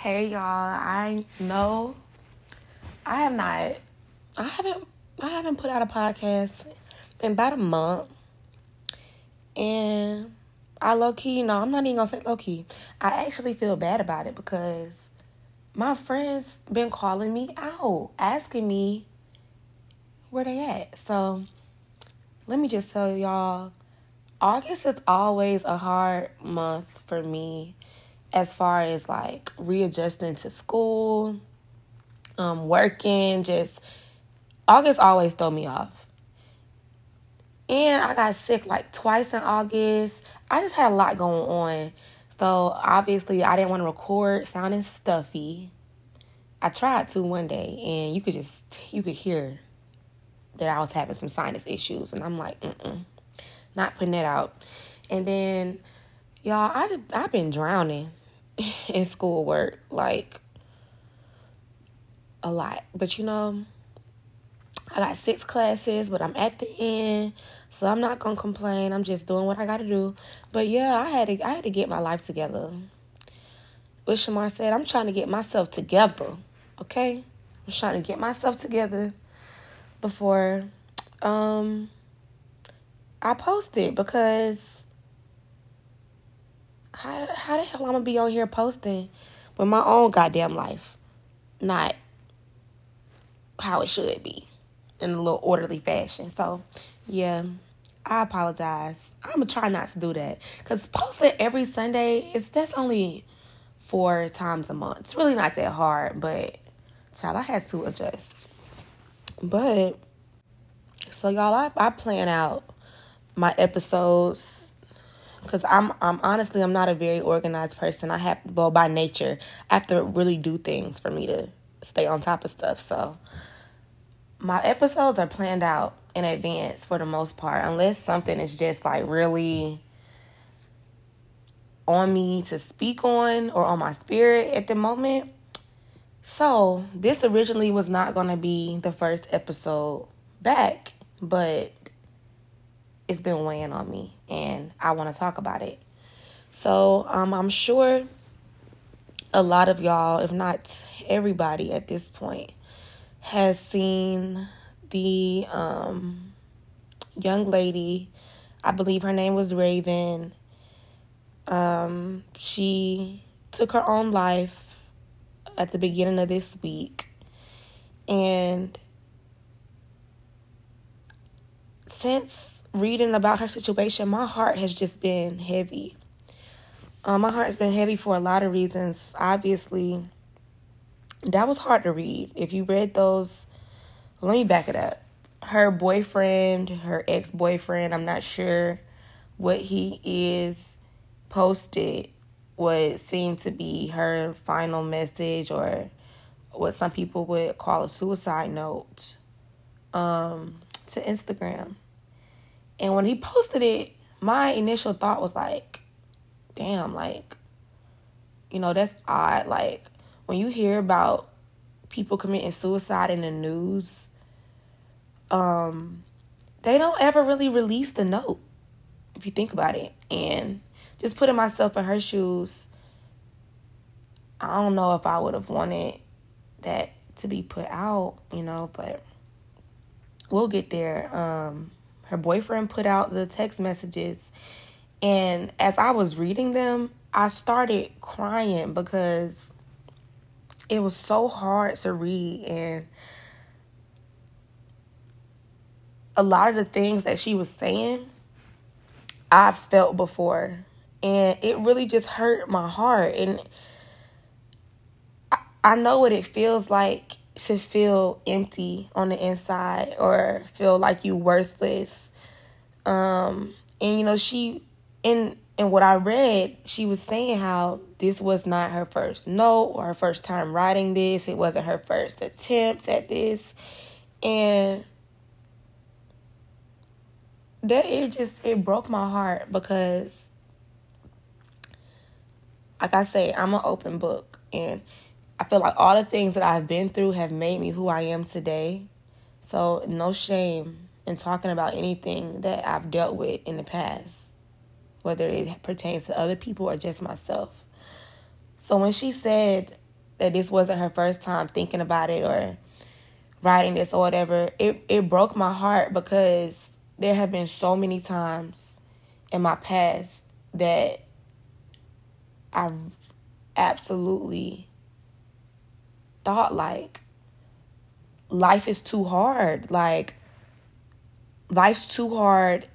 Hey y'all, I know I have not I haven't I haven't put out a podcast in about a month. And I low key, no, I'm not even gonna say low key. I actually feel bad about it because my friends been calling me out, asking me where they at. So let me just tell y'all, August is always a hard month for me as far as like readjusting to school, um, working, just August always throw me off. And I got sick like twice in August. I just had a lot going on. So obviously I didn't want to record sounding stuffy. I tried to one day and you could just you could hear that I was having some sinus issues and I'm like, mm not putting it out. And then y'all, I I've been drowning in schoolwork like a lot. But you know, I got six classes, but I'm at the end, so I'm not gonna complain. I'm just doing what I gotta do. But yeah, I had to I had to get my life together. What Shamar said, I'm trying to get myself together. Okay? I'm trying to get myself together before um I post it because how how the hell I'm gonna be on here posting with my own goddamn life, not how it should be in a little orderly fashion. So, yeah, I apologize. I'm gonna try not to do that because posting every Sunday is that's only four times a month. It's really not that hard, but child, I had to adjust. But so y'all, I, I plan out my episodes because I'm I'm honestly I'm not a very organized person. I have well by nature I have to really do things for me to stay on top of stuff. So my episodes are planned out in advance for the most part, unless something is just like really on me to speak on or on my spirit at the moment. So, this originally was not going to be the first episode back, but it's been weighing on me and I want to talk about it. So, um, I'm sure a lot of y'all, if not everybody at this point, has seen the um, young lady. I believe her name was Raven. Um, she took her own life at the beginning of this week. And since reading about her situation, my heart has just been heavy. Um, my heart has been heavy for a lot of reasons. Obviously, that was hard to read. If you read those, let me back it up. Her boyfriend, her ex boyfriend, I'm not sure what he is, posted what seemed to be her final message or what some people would call a suicide note um, to Instagram. And when he posted it, my initial thought was like, damn, like, you know, that's odd. Like, when you hear about people committing suicide in the news, um, they don't ever really release the note, if you think about it. And just putting myself in her shoes, I don't know if I would have wanted that to be put out, you know, but we'll get there. Um, her boyfriend put out the text messages, and as I was reading them, I started crying because it was so hard to read. And a lot of the things that she was saying I felt before. And it really just hurt my heart. And I, know what it feels like to feel empty on the inside or feel like you worthless um and you know she in and what I read, she was saying how this was not her first note or her first time writing this. It wasn't her first attempt at this. And that it just it broke my heart because like I say, I'm an open book and I feel like all the things that I've been through have made me who I am today. So no shame in talking about anything that I've dealt with in the past whether it pertains to other people or just myself. So when she said that this wasn't her first time thinking about it or writing this or whatever, it, it broke my heart because there have been so many times in my past that I've absolutely thought like life is too hard. Like life's too hard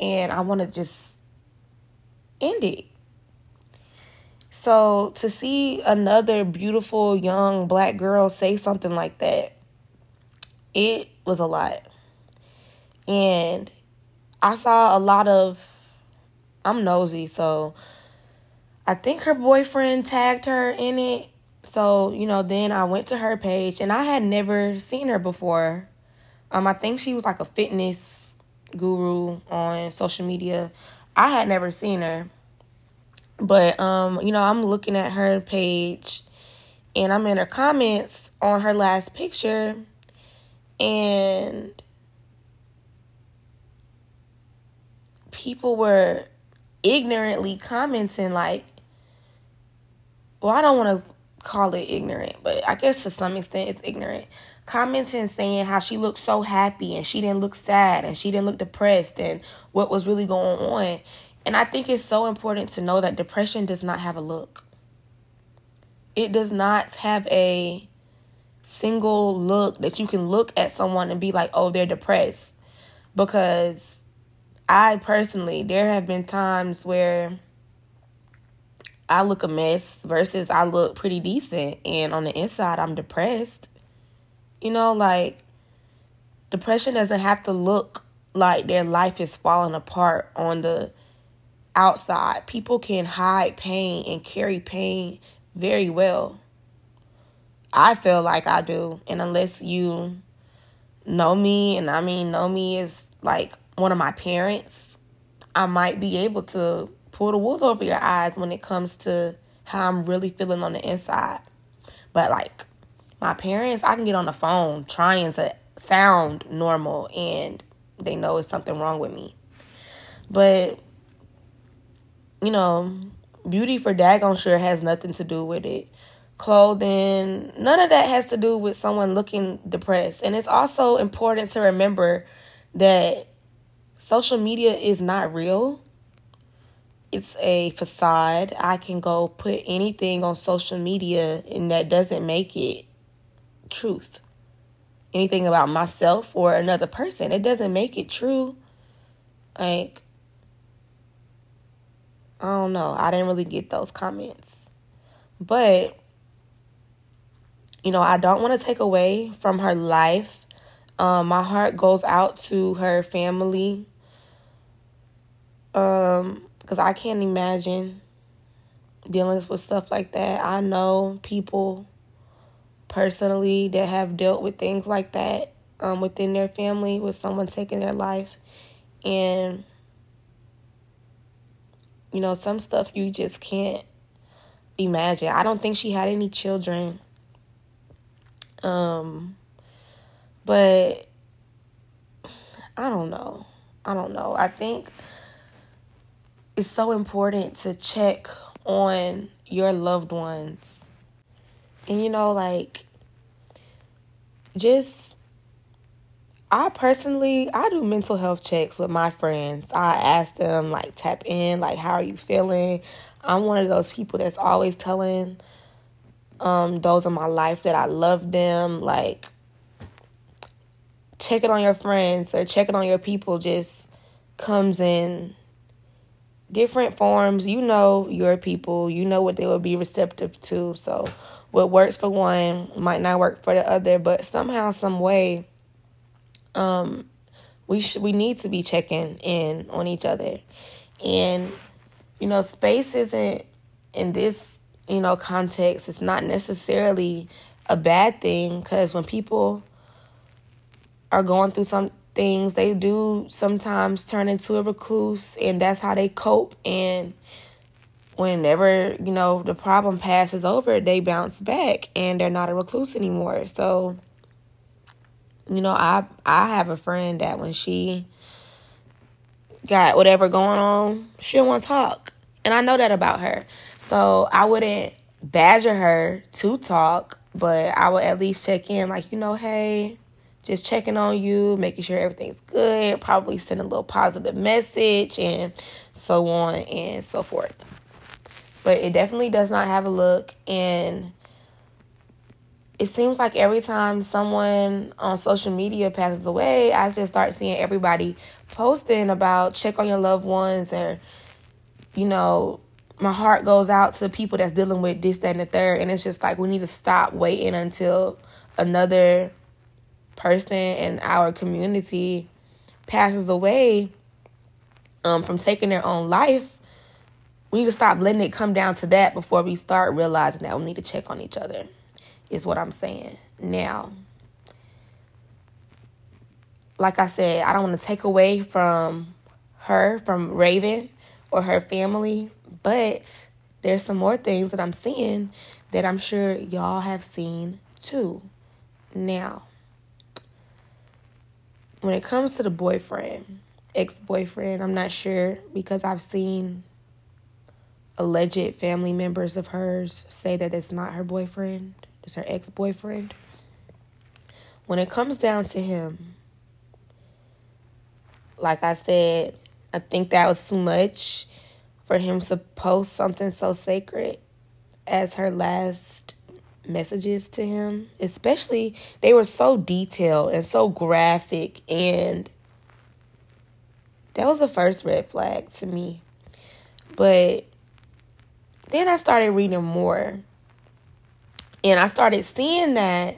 and I want to just end it. So to see another beautiful young black girl say something like that, it was a lot. And I saw a lot of I'm nosy, so I think her boyfriend tagged her in it. So, you know, then I went to her page and I had never seen her before. Um I think she was like a fitness guru on social media. I had never seen her. But um, you know, I'm looking at her page and I'm in her comments on her last picture and people were ignorantly commenting like well, I don't want to call it ignorant, but I guess to some extent it's ignorant. Commenting saying how she looked so happy and she didn't look sad and she didn't look depressed and what was really going on. And I think it's so important to know that depression does not have a look. It does not have a single look that you can look at someone and be like, oh, they're depressed. Because I personally, there have been times where I look a mess versus I look pretty decent. And on the inside, I'm depressed. You know, like, depression doesn't have to look like their life is falling apart on the outside. People can hide pain and carry pain very well. I feel like I do. And unless you know me, and I mean, know me is like one of my parents, I might be able to pull the wool over your eyes when it comes to how I'm really feeling on the inside. But like my parents, I can get on the phone trying to sound normal and they know it's something wrong with me. But you know, beauty for daggone sure has nothing to do with it. Clothing, none of that has to do with someone looking depressed. And it's also important to remember that social media is not real. It's a facade. I can go put anything on social media and that doesn't make it truth. Anything about myself or another person, it doesn't make it true. Like I don't know. I didn't really get those comments. But, you know, I don't want to take away from her life. Um, my heart goes out to her family. Um, because I can't imagine dealing with stuff like that. I know people personally that have dealt with things like that um, within their family with someone taking their life. And you know, some stuff you just can't imagine. I don't think she had any children. Um but I don't know. I don't know. I think it's so important to check on your loved ones. And you know like just I personally, I do mental health checks with my friends. I ask them like tap in, like how are you feeling? I'm one of those people that's always telling um those in my life that I love them, like checking on your friends or checking on your people just comes in different forms. You know your people, you know what they will be receptive to. So what works for one might not work for the other, but somehow some way um, we should we need to be checking in on each other, and you know, space isn't in this you know context. It's not necessarily a bad thing because when people are going through some things, they do sometimes turn into a recluse, and that's how they cope. And whenever you know the problem passes over, they bounce back, and they're not a recluse anymore. So you know, I I have a friend that when she got whatever going on, she won't talk. And I know that about her. So I wouldn't badger her to talk, but I would at least check in, like, you know, hey, just checking on you, making sure everything's good, probably send a little positive message, and so on and so forth. But it definitely does not have a look, and it seems like every time someone on social media passes away, I just start seeing everybody posting about check on your loved ones or, you know, my heart goes out to people that's dealing with this, that, and the third. And it's just like we need to stop waiting until another person in our community passes away um, from taking their own life. We need to stop letting it come down to that before we start realizing that we need to check on each other, is what I'm saying. Now, like I said, I don't want to take away from her, from Raven or her family, but there's some more things that I'm seeing that I'm sure y'all have seen too. Now, when it comes to the boyfriend, ex boyfriend, I'm not sure because I've seen alleged family members of hers say that it's not her boyfriend, it's her ex boyfriend. When it comes down to him, like I said, I think that was too much for him to post something so sacred as her last messages to him, especially they were so detailed and so graphic and that was the first red flag to me. But then I started reading more and I started seeing that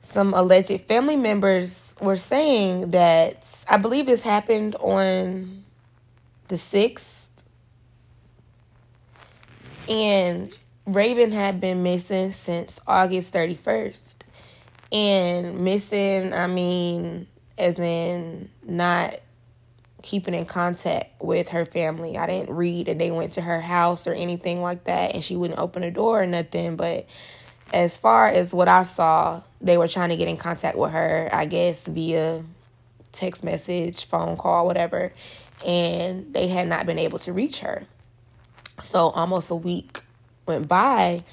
some alleged family members were saying that I believe this happened on the 6th. And Raven had been missing since August 31st. And missing, I mean, as in not keeping in contact with her family. I didn't read that they went to her house or anything like that and she wouldn't open the door or nothing. But as far as what I saw, they were trying to get in contact with her, I guess, via text message, phone call, whatever and they had not been able to reach her. So almost a week went by,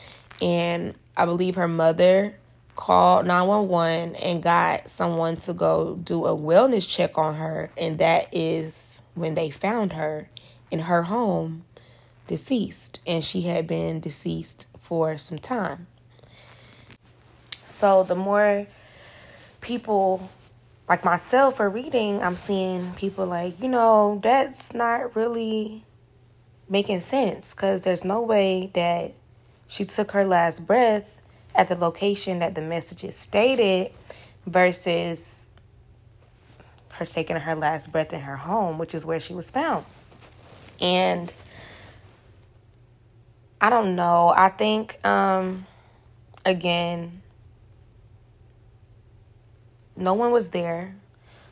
and I believe her mother called 911 and got someone to go do a wellness check on her, and that is when they found her in her home deceased, and she had been deceased for some time. So the more people like myself are reading, I'm seeing people like, you know, that's not really making sense because there's no way that she took her last breath at the location that the messages stated versus her taking her last breath in her home, which is where she was found. And I don't know. I think um again no one was there.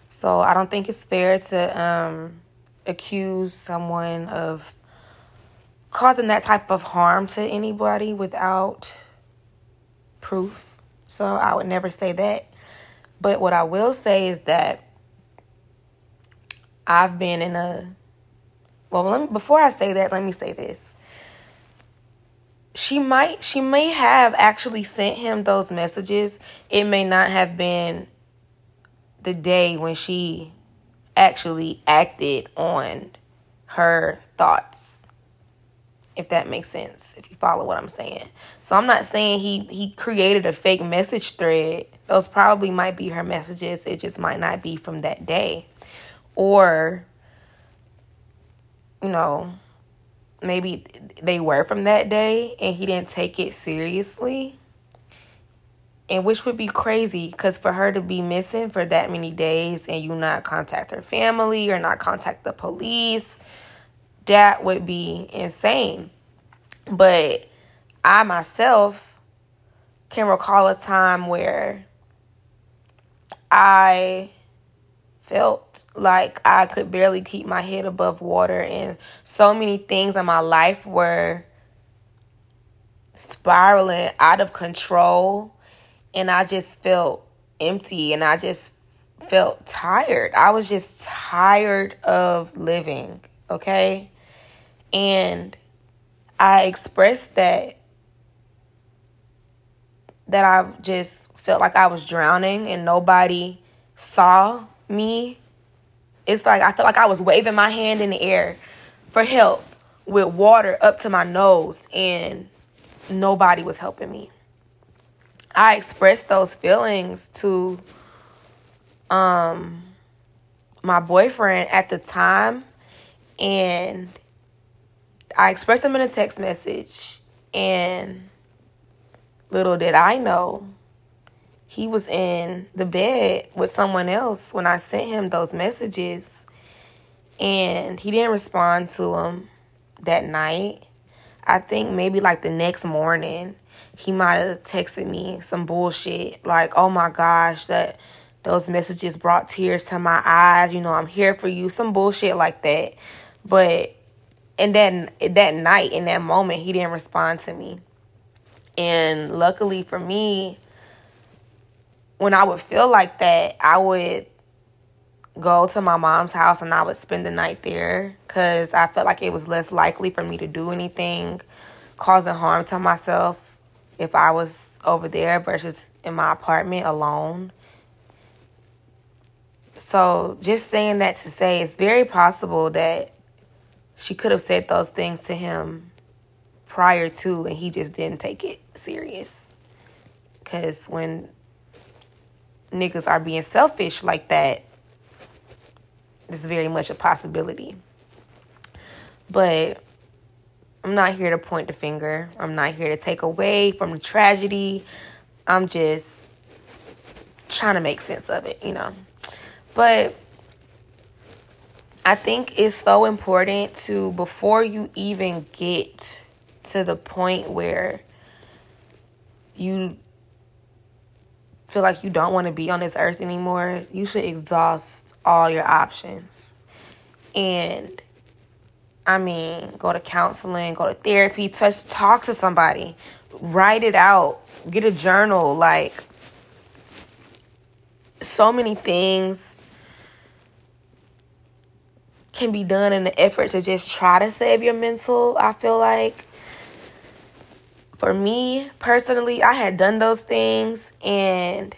So I don't think it's fair to um, accuse someone of causing that type of harm to anybody without proof. So I would never say that. But what I will say is that I've been in a well, let me, before I say that, let me say this. She might she may have actually sent him those messages. It may not have been the day when she actually acted on her thoughts if that makes sense if you follow what i'm saying. So i'm not saying he he created a fake message thread. Those probably might be her messages. It just might not be from that day. Or you know maybe they were from that day and he didn't take it seriously. And which would be crazy because for her to be missing for that many days and you not contact her family or not contact the police that would be insane but i myself can recall a time where i felt like i could barely keep my head above water and so many things in my life were spiraling out of control and I just felt empty and I just felt tired. I was just tired of living, okay? And I expressed that that I just felt like I was drowning and nobody saw me. It's like I felt like I was waving my hand in the air for help with water up to my nose and nobody was helping me. I expressed those feelings to um my boyfriend at the time and I expressed them in a text message and little did I know he was in the bed with someone else when I sent him those messages and he didn't respond to them that night. I think maybe like the next morning he might have texted me some bullshit like, "Oh my gosh, that those messages brought tears to my eyes. You know, I'm here for you." Some bullshit like that. But and then that night in that moment, he didn't respond to me. And luckily for me, when I would feel like that, I would go to my mom's house and I would spend the night there because I felt like it was less likely for me to do anything causing harm to myself if I was over there versus in my apartment alone. So, just saying that to say it's very possible that she could have said those things to him prior to and he just didn't take it serious. Because when niggas are being selfish like that, it's very much a possibility. But I'm not here to point the finger. I'm not here to take away from the tragedy. I'm just trying to make sense of it, you know. But I think it's so important to, before you even get to the point where you feel like you don't want to be on this earth anymore, you should exhaust all your options. And I mean, go to counseling, go to therapy, touch talk to somebody, write it out, get a journal, like so many things can be done in the effort to just try to save your mental. I feel like for me personally, I had done those things and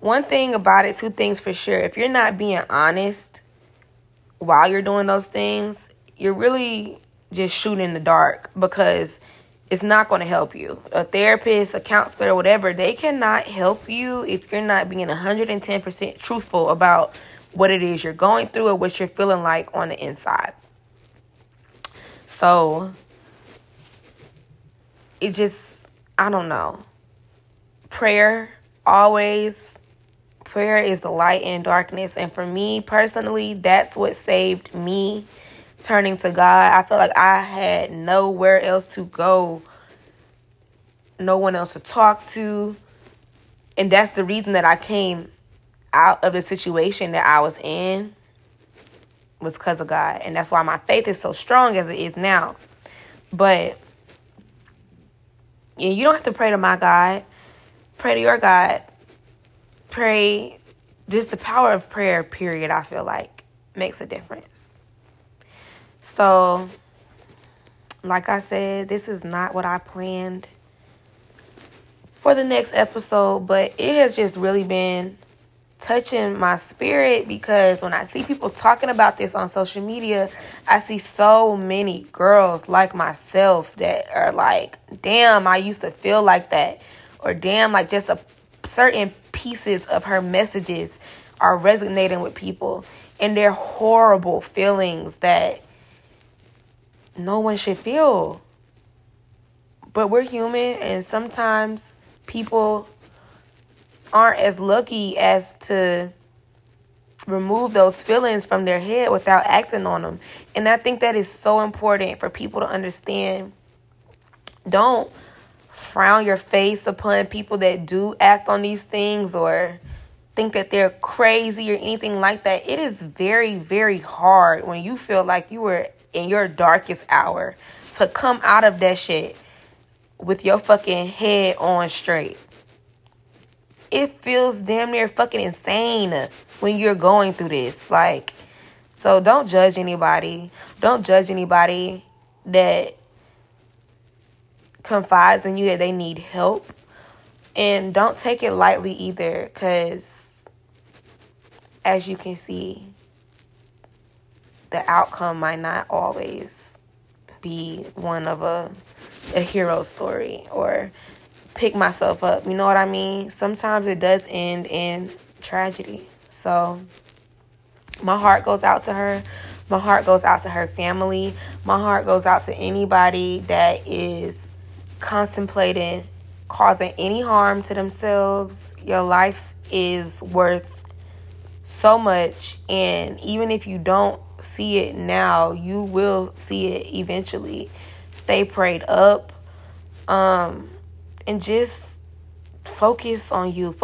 one thing about it, two things for sure. If you're not being honest while you're doing those things, you're really just shooting in the dark because it's not going to help you. A therapist, a counselor, whatever, they cannot help you if you're not being 110% truthful about what it is you're going through or what you're feeling like on the inside. So it just, I don't know. Prayer always, prayer is the light in darkness. And for me personally, that's what saved me turning to God. I feel like I had nowhere else to go, no one else to talk to. And that's the reason that I came out of the situation that I was in was because of God. And that's why my faith is so strong as it is now. But you don't have to pray to my God. Pray to your God. Pray just the power of prayer, period, I feel like makes a difference. So, like I said, this is not what I planned for the next episode, but it has just really been touching my spirit because when I see people talking about this on social media, I see so many girls like myself that are like, damn, I used to feel like that. Or damn, like just a certain pieces of her messages are resonating with people. And they're horrible feelings that no one should feel. But we're human and sometimes people aren't as lucky as to remove those feelings from their head without acting on them. And I think that is so important for people to understand. Don't frown your face upon people that do act on these things or think that they're crazy or anything like that. It is very, very hard when you feel like you were in your darkest hour to come out of that shit with your fucking head on straight it feels damn near fucking insane when you're going through this. Like, So don't judge anybody. Don't judge anybody that confides in you that they need help. And don't take it lightly either, because as you can see, the outcome might not always be one of a a hero story or pick myself up. You know what I mean? Sometimes it does end in tragedy. So my heart goes out to her. My heart goes out to her family. My heart goes out to anybody that is contemplating causing any harm to themselves. Your life is worth so much. And even if you don't see it now, you will see it eventually. Stay prayed up. Um, and just focus on you.